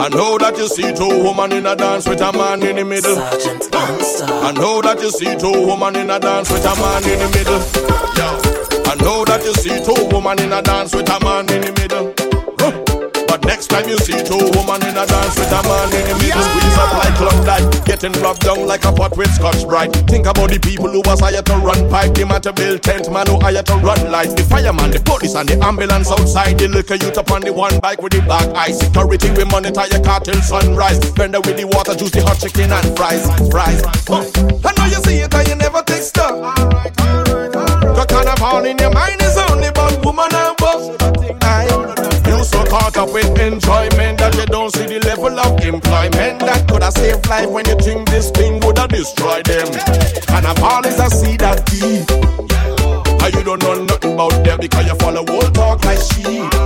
I know that you see two women in a dance with a man in the middle. I know that you see two women in a dance with a man in the middle. Yeah. I know that you see two women in a dance with a man in the middle. Next time you see two women in a dance with a man in the middle, squeeze up like Klondike, getting rubbed down like a pot with Scotch Brite. Think about the people who was hired to run pipe, the man to build tent, man who hired to run lights, the fireman, the police, and the ambulance outside. The liquor youth up on the one bike with the black eye. Security we monitor your car till sunrise. Vendor with the water juice, the hot chicken and fries, fries. I know you see it and you never take stock. The carnival in your mind is only about woman and boss. Caught up with enjoyment that you don't see the level of employment that could have saved life when you think this thing would have destroyed them. Carnival is a seed that deep. And you don't know nothing about them because you follow old talk like sheep.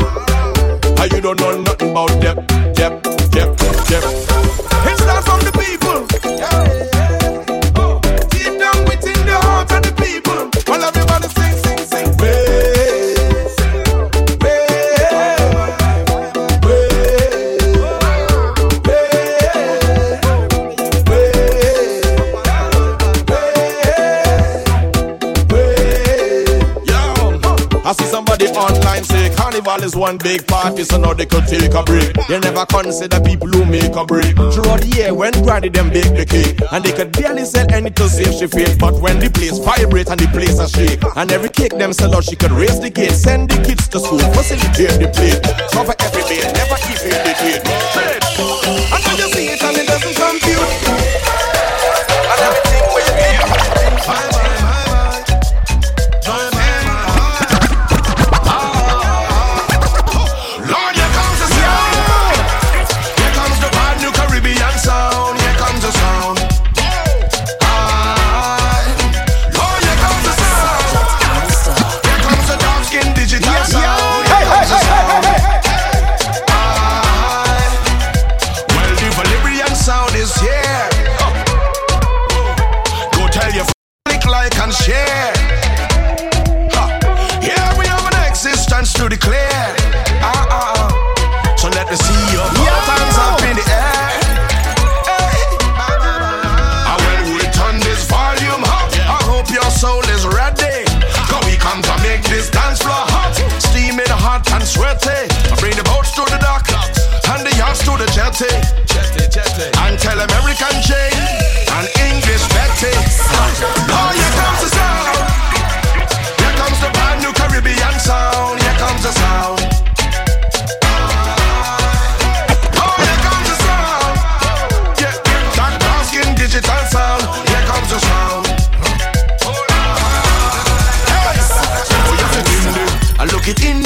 Is one big party, so now they could take a break. They never consider people who make a break. Throughout the year, when granny them bake the cake, and they could barely sell any to save she fate. But when the place vibrate and the place a shake, and every cake them sell out, she could raise the gate, send the kids to school, facilitate the plate, cover every day, never even indicate. I know you see it and it doesn't compute. And everything where you think. Share. We have an existence to declare. Ah, ah, ah. So let me see your hands up in the air. Hey. I will turn this volume up. I hope your soul is ready. Cause we come to make this dance floor hot. Steaming hot and sweaty. I bring the boats to the dock and the yachts to the jetty. And tell American Jane Look it in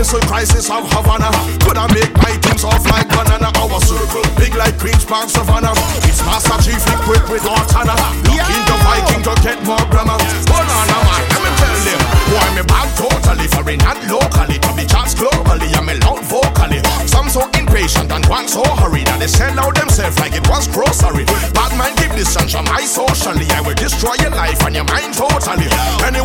missile crisis of Havana. Could I make my teams off like banana? Our circle big like Queen's Park Savannah. It's Master Chief equipped with Cortana. Looking to Viking to get more grammar. Banana man, let me tell them. Boy, me back totally foreign and locally. To be charts globally, I'm a loud vocally. Some so impatient and one so hurried that they sell out themselves like it was grocery. Bad mind keep distance from my socially. I will destroy your life and your mind totally. Any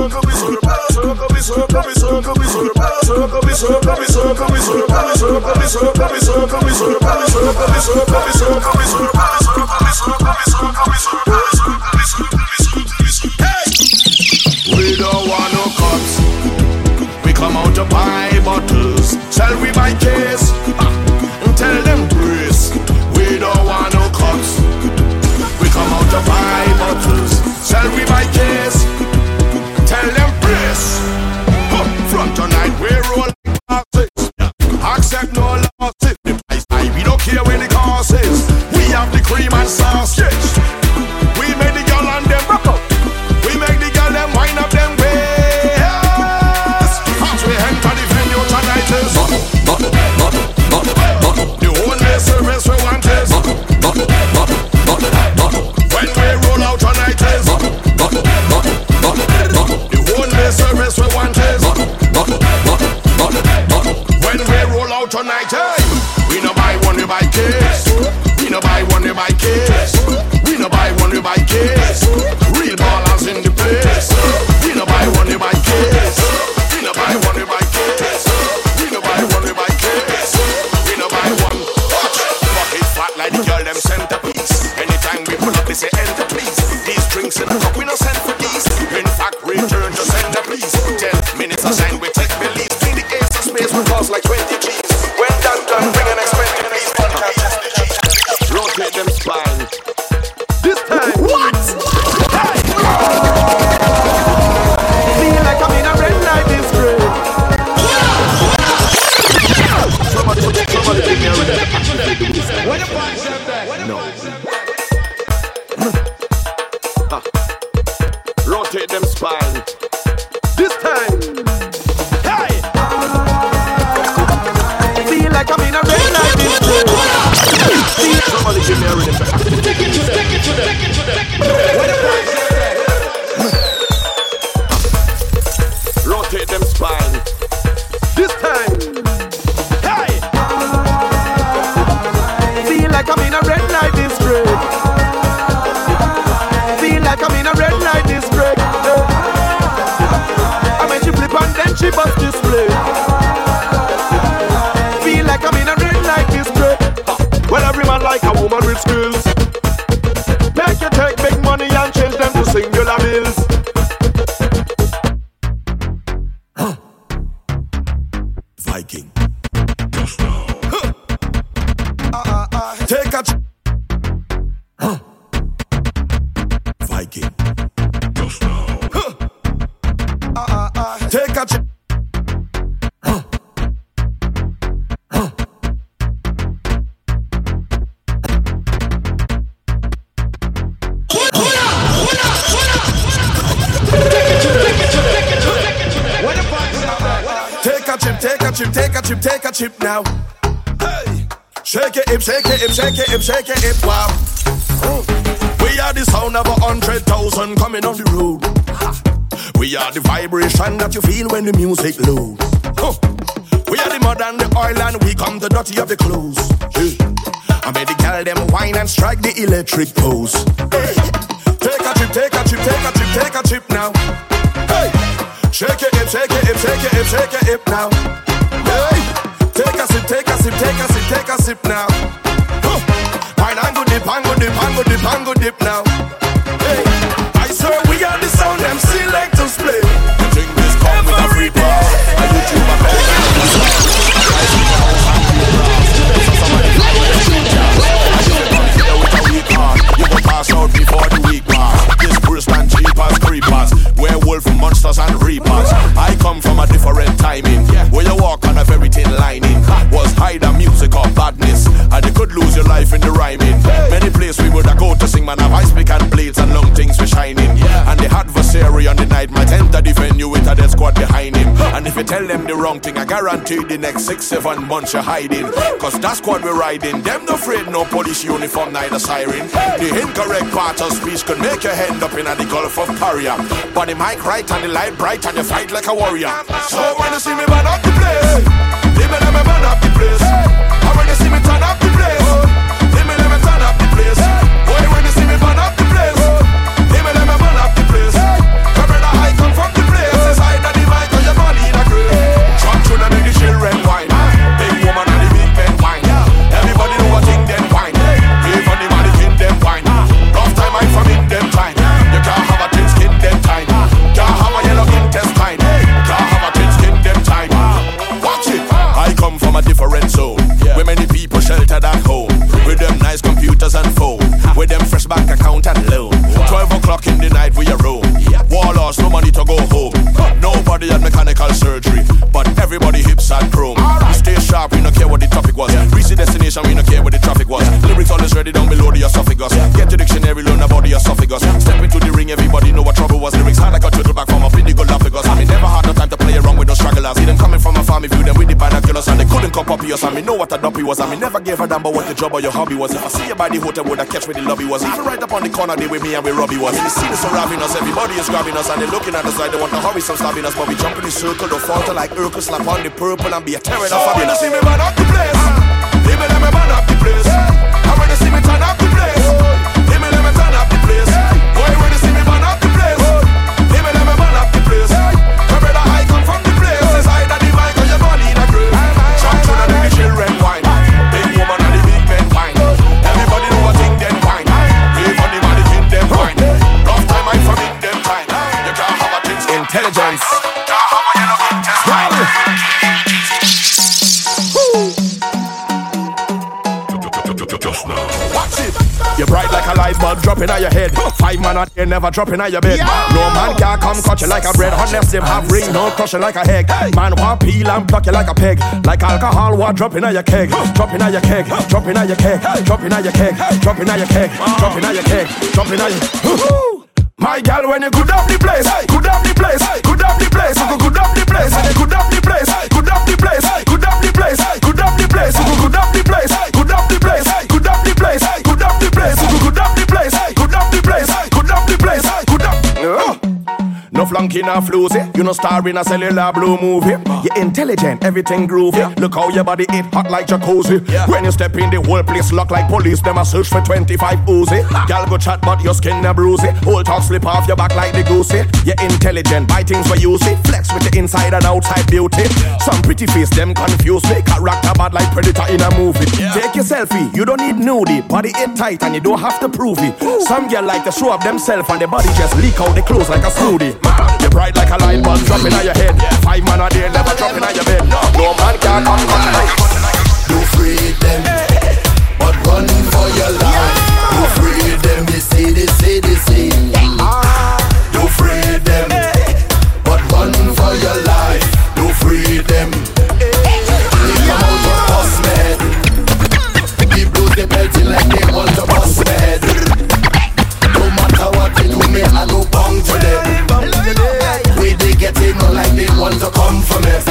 sell we come out of my bottles. Shall we buy case. Tell them brace. From tonight we roll passes. Accept no losses. High, we don't care when the cost is. We have the cream and sausage. We no buy one, we buy case. We no buy one, we buy case. We no buy one, we buy case. Real ballers in the place. We no buy one, we buy case. We no buy one, we buy case. We no buy one, we buy case. We no buy one. Watch, bucket fat like the girl them centerpiece. Anytime we pull up, they say enter please. These drinks in the cup, we no send for these. In fact, return to sender please. Ten minutes aside, we take release. Clean the ace of space, we cost like 20 No. Hip, shake it, hip, wow. We are the sound of a hundred thousand coming on the road. We are the vibration that you feel when the music low. We are the mud and the oil and we come the dirty of the clothes. I made the girl them wine and strike the electric pose. Take a trip, take a trip, take a trip, take a trip now. Hey, shake it, hip, shake it, hip, shake it, hip, shake it, hip now. Hey, take a sip, take a sip, take a sip, take a sip now. Wine and go dip, and go dip, and go dip, and go dip now. Hey, I swear we are the sound them selectors play. The drink this come with a free pass. I do you my best. You pass out before the week pass. This Bruce man cheap as creepers. Werewolf monsters and reapers. I come from a different timing. Man. Have ice pick and blades and long things were shining. And the adversary on the night might enter the venue with a dead squad behind him. And if you tell them the wrong thing, I guarantee the next six, seven months you're hiding. Cause that squad we're riding. Them no afraid, no police uniform, neither siren. The incorrect part of speech could make your end up in the Gulf of Paria. But the mic right and the light bright and you fight like a warrior. So when you see me burn up the place, leave me let me burn up the place. And when you see me turn up the mean, know what a dumpy was. I mean, never gave a damn about what the job or your hobby was. If I see you by the hotel, would I catch where the lobby was? Even right up on the corner, they with me and we Robbie was. And the scene is surrounding us, everybody is grabbing us. And they're looking at us like they want to hurry some stabbing us. But we jump in the circle, don't falter like Urkel, slap on the purple and be a terror. So when you see me burn up the place, me let me burn up the place. When you see me turn up the place, a dropping on your head. Five man out here never dropping on your bed. No man can come cut you like a bread unless them have ring, no crushing like a egg. Man want peel and pluck you like a peg. Like alcohol, what dropping on your keg. Dropping on your keg. Dropping on your keg. Dropping on your keg. Dropping on your keg. Dropping on your keg. Dropping on your. My gal, when you good up the place, good up the place, good up the place, good up the place, good up the flunky in a floozy. You know star in a cellular blue movie. You're intelligent, everything groovy. Look how your body it hot like jacuzzi. When you step in the whole place lock like police. Them a search for 25 Uzi. Gal go chat but your skin a bruisey. Whole talk slip off your back like the goosey. You're intelligent, buy things for you see. Flex with the inside and outside beauty. Some pretty face them confuse me. Character bad like predator in a movie. Take your selfie, you don't need nudie. Body it tight and you don't have to prove it. Some girl like to show up themselves and the body just leak out the clothes like a smoothie. Bright like a light bulb dropping on your head. Five man a day never dropping on your bed. No man can come come You free them, but run for your life. You free them, they say, they say, they say. You free them, but run for your life. You free them. They come out of bus man. The blues they belting like they want to bust man. No matter what they do, me I go bong to them. Want to come for me.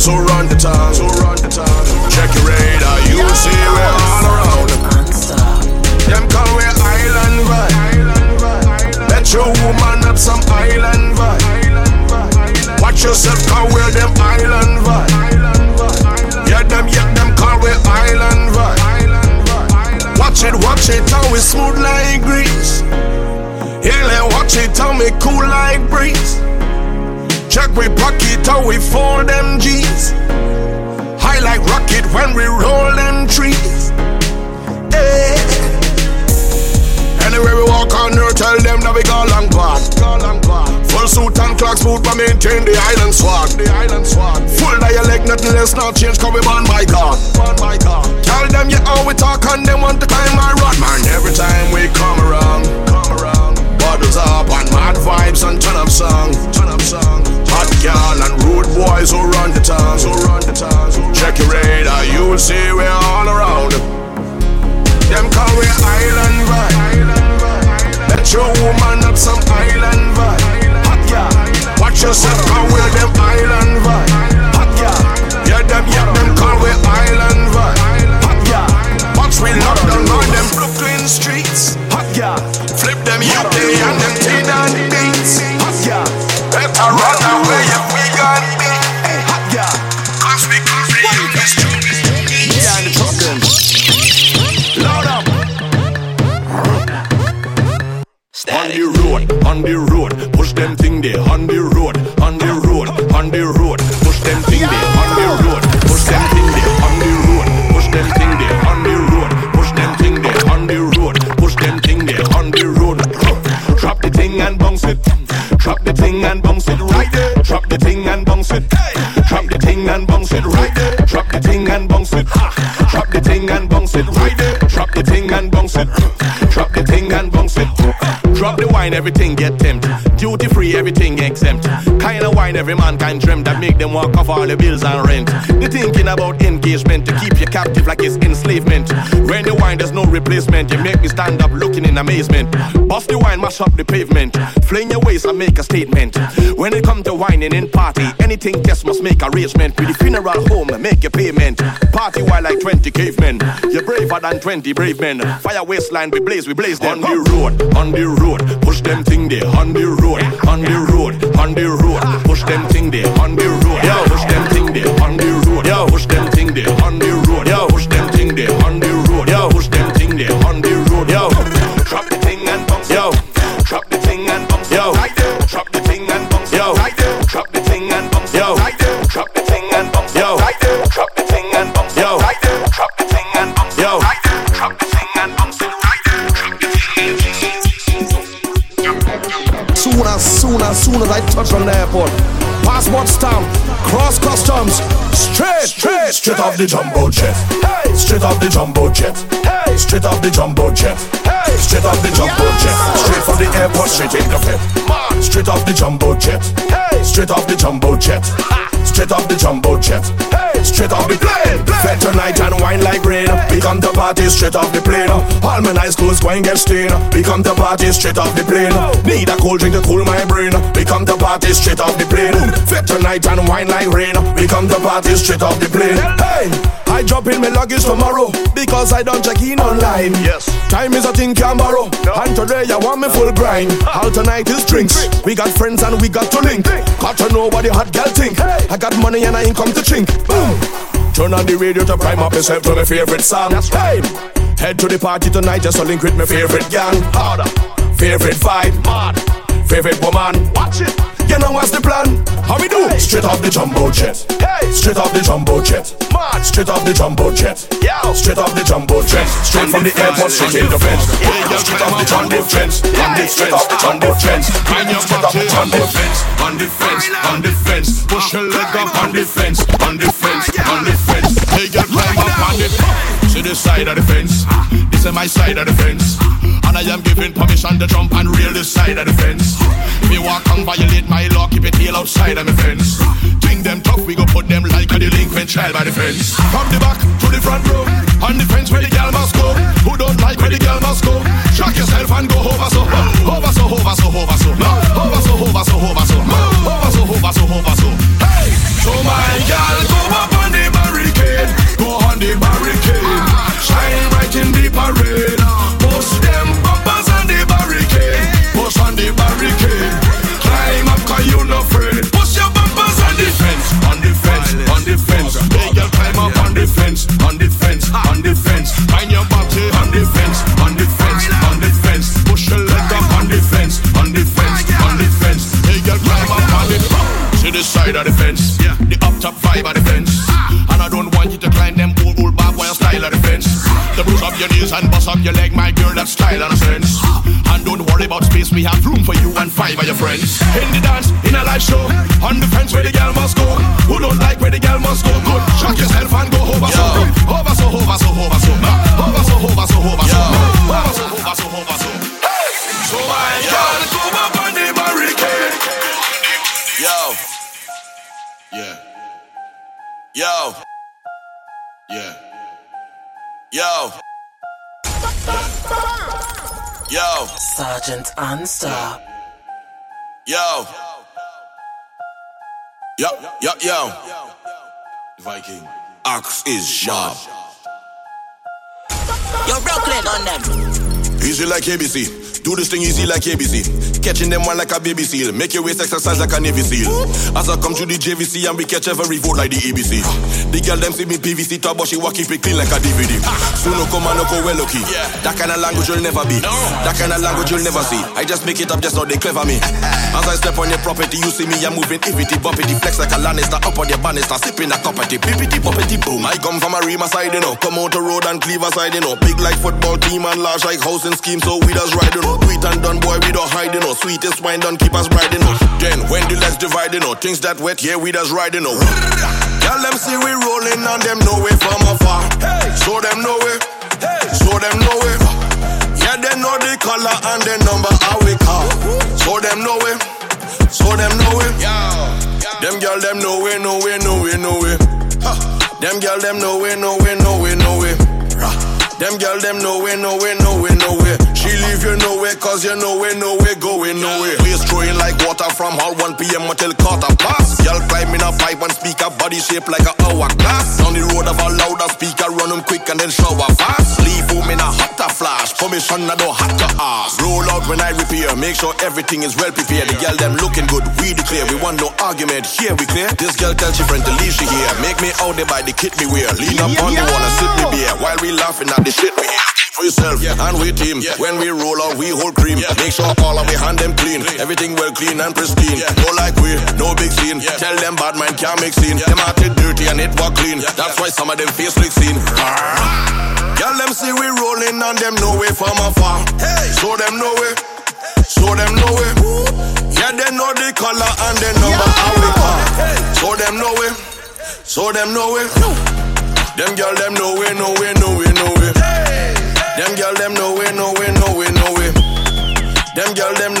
Boys run the town, who run the town. Check your radar, you will see we're all around. Them call we island vibe. Let your woman up some island vibe. Watch yourself, call we them island vibe. Yeah, them, yeah, them call we island vibe. Watch it, watch it, how we smooth like grease. Here, and watch it, how me cool like breeze. Check we pocket, how we fold them G's. High like rocket when we roll them trees. Hey. Anywhere we walk on earth, tell them that we go long path. Full suit and clocks, boot, but maintain the island swag. The island swag. Full dialect, nothing less, not change, cause we born by God. Born on the road, push them thing there. On the road, on the road, on the road, push them thing there. On the road, push them thing there. On the road, push them thing there. On the road, push them thing there. On the road, push them thing there. On the road, drop the thing and bounce it. Drop the thing and bounce it right there. Drop the thing and bounce it. Drop the thing and bounce it right there. Drop the thing and bounce it. Drop the thing and bounce it right there. Drop the thing and bounce it. Wine, everything get tempted. Duty free, everything exempt. Kind of wine every man can dream that make them walk off all the bills and rent. They thinking about engagement to keep you captive like it's enslavement. When the wine, there's no replacement. You make me stand up looking in amazement. Bust the wine, mash up the pavement. Fling your waist and make a statement. When it come to whining in party, anything just must make arrangement. With the funeral home, make your payment. Party while like 20 cavemen. You're braver than 20 brave men. Fire waistline, we blaze, we blaze them. On the road, on the road, push them thing there. On the road, on the road, on the road, push them thing there. On the road, yo, push them thing there. On the road, yo, push them thing there. On the road, yo, push them thing there. On the road, Yo, soon as I touch on the airport. Passport stamp, cross customs, straight, straight, straight off the jumbo jet. Hey, straight off the jumbo jet. Hey, straight off the jumbo jet. Hey, straight off the jumbo jet. Straight from the airport, straight in the jet, Straight off the jumbo jet. Hey, straight off the jumbo jet. Straight off the jumbo jet. Hey, straight off the plane. Fed tonight and wine like rain. We come to party straight off the plane. Oh. All my nice clothes going get stained. Oh. We come to party straight off the plane. Oh. Need a cold drink to cool my brain. We come to party straight off the plane. Fed tonight and wine like rain. We come to party straight off the plane. Hey, I drop in my luggage tomorrow because I don't check in online. Yes. Time is a thing can borrow. No. And today I want me full grind. Ah. All tonight is drinks. We got friends and we got to link. Got to know what the hot girl think. Hey. I got money and I ain't come to chink. Boom. Turn on the radio to prime up yourself to my favorite song. That's right. Hey, head to the party tonight just to link with my favorite gang. Harder, Favorite vibe. mad, Favorite woman. watch it. You know what's the plan? How we do? Straight off the jumbo jet. Hey, Straight off the jumbo jet. mad, Straight off the jumbo jet. Yo. Straight off the jumbo jet. Straight from the airport, straight in the fence. Straight off the jumbo fence. On the straight off the jumbo fence. Your Straight off the on jumbo the fence. fence, on the fence, on the fence. Push your leg up on the fence, on the fence, on the fence. Hey, girl, climb up on it. See the side of the fence. This is my side of the fence. And I am giving permission to jump and rail this side of the fence. If you walk and violate my law, keep it tail outside of the fence. Think them tough, we go put them like a delinquent child by the fence. From the back to the front row, on the fence where the girl must go. Who don't like where the girl must go? Shock yourself and go over so, over so, over so, over so, over so, over so, over so, over so, over so, to the side of the fence. Yeah. The up top vibe of the fence. Ah. And I don't want you to climb them old, old barbed wire style of the fence. Ah. To bruise up your knees and bust up your leg, my girl, that's style and a sense. Ah. And don't worry about space, we have room for you and five of your friends. In the dance, in a live show. On the fence where the girl must go. Ah. Who don't like where the girl must go? Good. Ah. Shock yourself and go over so good. Over so, over so, over so. Over so, over so, over so. Over so, over so, so. So my girl, go up on the barricade. Yo yeah, yo, yeah, yo. Yo, Sergeant Unstop. yo, yo, yo, yo. Viking, axe is sharp. Yo, Brooklyn on them. Easy like ABC. Do this thing easy like ABC. Catching them one like a baby seal. Make your waist exercise like a Navy SEAL. As I come to the JVC and we catch every vote like the ABC. The girl them see me PVC top, but she walk keep it clean like a DVD. Soon no come and no go well lucky. That kind of language you'll never be. That kind of language you'll never see. I just make it up just so they clever me. As I step on your property, you see me, I'm moving iffity, bumpity, flex like a Lannister up on your banister, sipping a cup of tea, pippity, bumpity, boom. I come from Arima side, you know, come out the road and cleaver side, you know, big like football team and large like housing scheme, so we just ride, you know, sweet and done, boy, we don't hide, you know, sweetest wine done, keep us bright, you know. Then when the let's divide, you know, things that wet, yeah, we just ride, you know. Tell them see we rolling and them know it from afar. Hey, show them know it, hey, show them know it. Yeah, they know the color and the number how we call. So them know it, so them know it. Them girl them know it, know it, know it, know it. Them girl them know it, know it, know it, know it. Them girl them know it, know it, know it, know it. She leave you it, cause you know it, know it, going nowhere. Waist throwing like water from all 1 p.m. until quarter past. Y'all climbing a pipe and speaker, body shape like a hourglass. On the road of a louder speaker, run them quick and then shower fast. Leave a hotter flash. Permission I don't have to ask. Roll out when I repair, make sure everything is well prepared. The girl them looking good, we declare. We want no argument, here we clear. This girl tell she friend to leave she here. Make me out there by the kit me wear. Lean up on the wall and sip me beer while we laughing at the shit we hear. For yourself yeah. and with him. When we roll out, we hold cream. Make sure all of we hand them clean. Everything well clean and pristine. No like we, no big scene. Tell them bad man can't make scene. Them it dirty and it walk clean. That's why some of them face look seen. Them see we rolling and them know we from afar. Hey. Show them know we. Show them know we. Yeah, they know the color and the number yeah. how we are. Hey. Show them know we. Show them know we. Them girl them know we, know we, know we, know we. Hey. Them girl them know we, know we, know we, know we. Them girl them